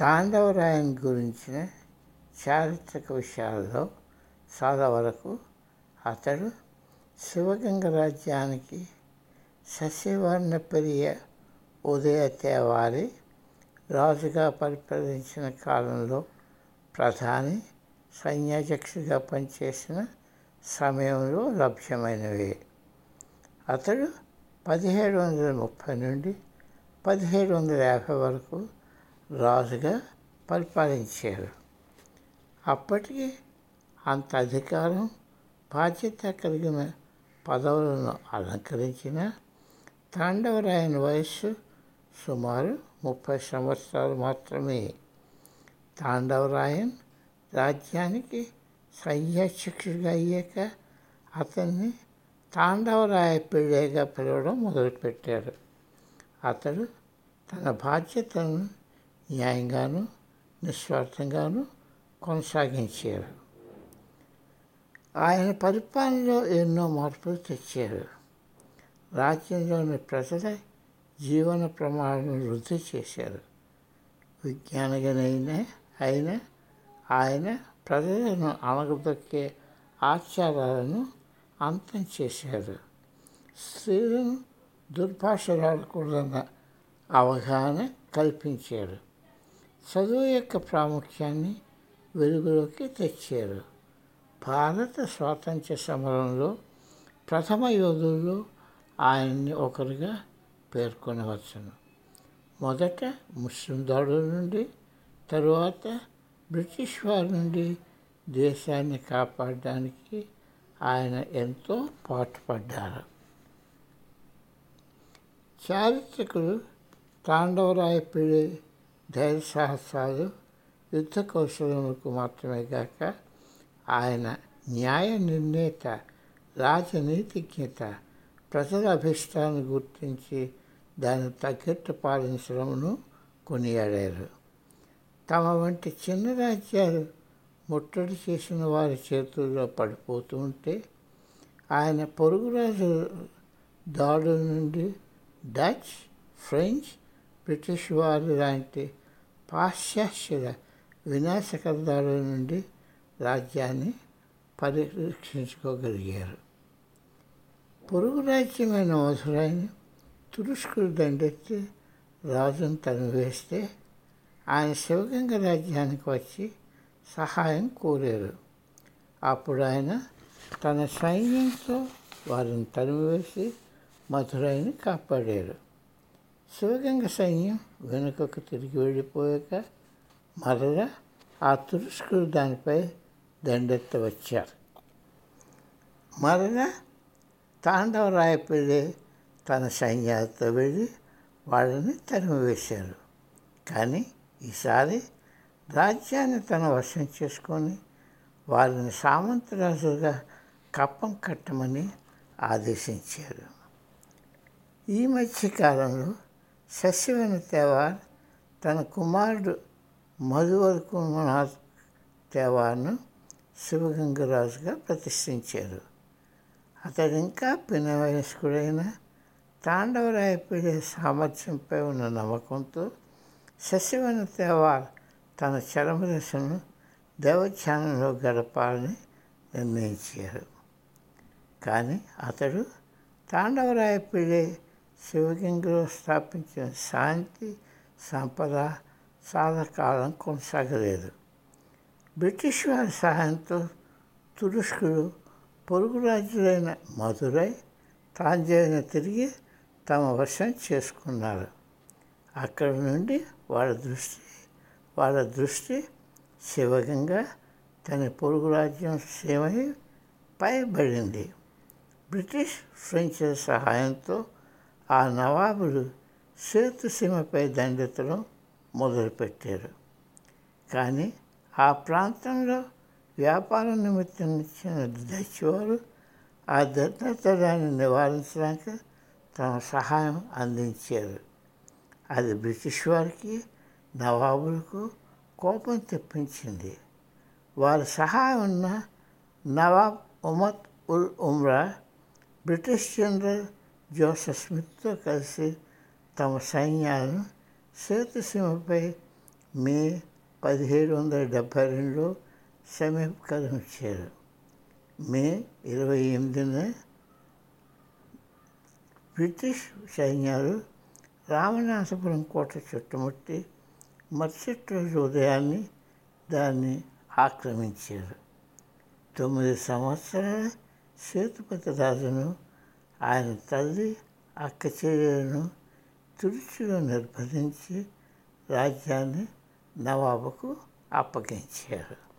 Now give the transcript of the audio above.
తాండవరాయన్ గురించిన చారిత్రక విషయాల్లో చాలా వరకు అతడు శివగంగ రాజ్యానికి శశివర్ణ పెరియ ఉదయ తేవారి రాజుగా పరిపాలించిన కాలంలో ప్రధాని సైన్యాధ్యక్షుడిగా పనిచేసిన సమయంలో లభ్యమైనవి. అతడు పదిహేడు వందల ముప్పై నుండి పదిహేడు వందల యాభై వరకు రాజుగా పరిపాలించారు. అప్పటికి అంత అధికారం బాధ్యత కలిగిన పదవులను అలంకరించిన తాండవరాయని వయస్సు సుమారు ముప్పై సంవత్సరాలు మాత్రమే. తాండవరాయన్ రాజ్యానికి సైన్యాధ్యక్షుడిగా అయ్యాక అతన్ని తాండవరాయ పిళ్ళేగా పిలవడం మొదలుపెట్టారు. అతడు తన బాధ్యతను న్యాయంగాను నిస్వార్థంగాను కొనసాగించారు. ఆయన పరిపాలనలో ఎన్నో మార్పులు తెచ్చారు. రాజ్యంలోని ప్రజల జీవన ప్రమాణాలను వృద్ధి చేశారు. విజ్ఞానగనైన అయిన ఆయన ప్రజలను అణగదొక్కే ఆచారాలను అంతం చేశారు. స్త్రీలను దుర్భాషలాడకూడదన్న అవగాహన కల్పించారు. చదువు యొక్క ప్రాముఖ్యాన్ని వెలుగులోకి తెచ్చారు. భారత స్వాతంత్ర్య సమరంలో ప్రథమ యోధుల్లో ఆయన్ని ఒకరుగా పేర్కొనవచ్చును. మొదట ముస్లిం దాడుల నుండి తరువాత బ్రిటిష్ వారి నుండి దేశాన్ని కాపాడడానికి ఆయన ఎంతో పాటుపడ్డారు. చారిత్రకుడు తాండవరాయపిడి ధైర్య సాహసాలు యుద్ధ కౌశలములకు మాత్రమే కాక ఆయన న్యాయ నిర్ణేత రాజనీతిజ్ఞత ప్రజల అభిష్టాన్ని గుర్తించి దాన్ని తగ్గట్టు పాలించడమును కొనియాడారు. తమ వంటి చిన్న రాజ్యాలు ముట్టడి చేసిన వారి చేతుల్లో పడిపోతూ ఉంటే ఆయన పొరుగురాజు దాడుల నుండి డచ్ ఫ్రెంచ్ బ్రిటిష్ వారు లాంటి పాశ్చాత్యుల వినాశకర దాడుల నుండి రాజ్యాన్ని పరిరక్షించుకోగలిగారు. పొరుగు రాజ్యమైన మధురాయిని తురుష్కుడు దండెత్తి రాజును తనివేస్తే ఆయన శివగంగ రాజ్యానికి వచ్చి సహాయం కోరారు. అప్పుడు ఆయన తన సైన్యంతో వారిని తరిమివేసి మధురైని కాపాడారు. శివగంగ సైన్యం వెనుకకు తిరిగి వెళ్ళిపోయాక మరలా ఆ తురుష్కులు దానిపై దండెత్త వచ్చారు మరలా తాండవరాయపల్లి తన సైన్యాలతో వెళ్ళి వాళ్ళని తరిమివేశారు. కానీ ఈసారి రాజ్యాన్ని తన వశం చేసుకొని వారిని సామంతరాజుగా కప్పం కట్టమని ఆదేశించారు. ఈ మధ్యకాలంలో శశివన తేవార్ తన కుమారుడు మధువర్కునాథ్ తేవార్ను శివగంగరాజుగా ప్రతిష్ఠించారు. అతడు ఇంకా పినవయస్కుడైన తాండవరాయపీడే సామర్థ్యంపై ఉన్న నమ్మకంతో శశివన తేవార్ తన చరమదశను దేవధ్యానంలో గడపాలని నిర్ణయించారు. కానీ అతడు తాండవరాయపీడే శివగంగలో స్థాపించిన శాంతి సంపద చాలా కాలం కొనసాగలేదు. బ్రిటిష్ వారి సహాయంతో తురుష్కులు పొరుగు రాజ్యులైన మధురై తాంజైన తిరిగి తమ వశం చేసుకున్నారు. అక్కడ నుండి వాళ్ళ దృష్టి వాళ్ళ దృష్టి శివగంగా తన పొరుగు రాజ్యం సేమై పైబడింది. బ్రిటిష్ ఫ్రెంచ్ సహాయంతో ఆ నవాబులు సేతుసీమపై దండెత్తడం మొదలుపెట్టారు. కానీ ఆ ప్రాంతంలో వ్యాపార నిమిత్తం ఇచ్చిన డచ్ వారు ఆ దండెత్తడాన్ని నివారించడానికి తమ సహాయం అందించారు. అది బ్రిటిష్ వారికి నవాబులకు కోపం తెప్పించింది. వారి సహాయం ఉన్న Nawab Umdat ul Umra British general Joseph స్మిత్తో కలిసి తమ సైన్యాలను సేతుసీమపై మే పదిహేడు వందల డెబ్భై రెండులో సమీపకరించారు మే ఇరవై ఎనిమిదిన బ్రిటిష్ సైన్యాలు రామనాథపురం కోట చుట్టుముట్టి మరుసటి రోజు ఉదయాన్ని దాన్ని ఆక్రమించారు. తొమ్మిది సంవత్సరాల సేతుపతి రాజును ఆయన తల్లి అక్క చెల్లెలను తుడుచులో నిర్బంధించి రాజ్యాన్ని నవాబుకు అప్పగించారు.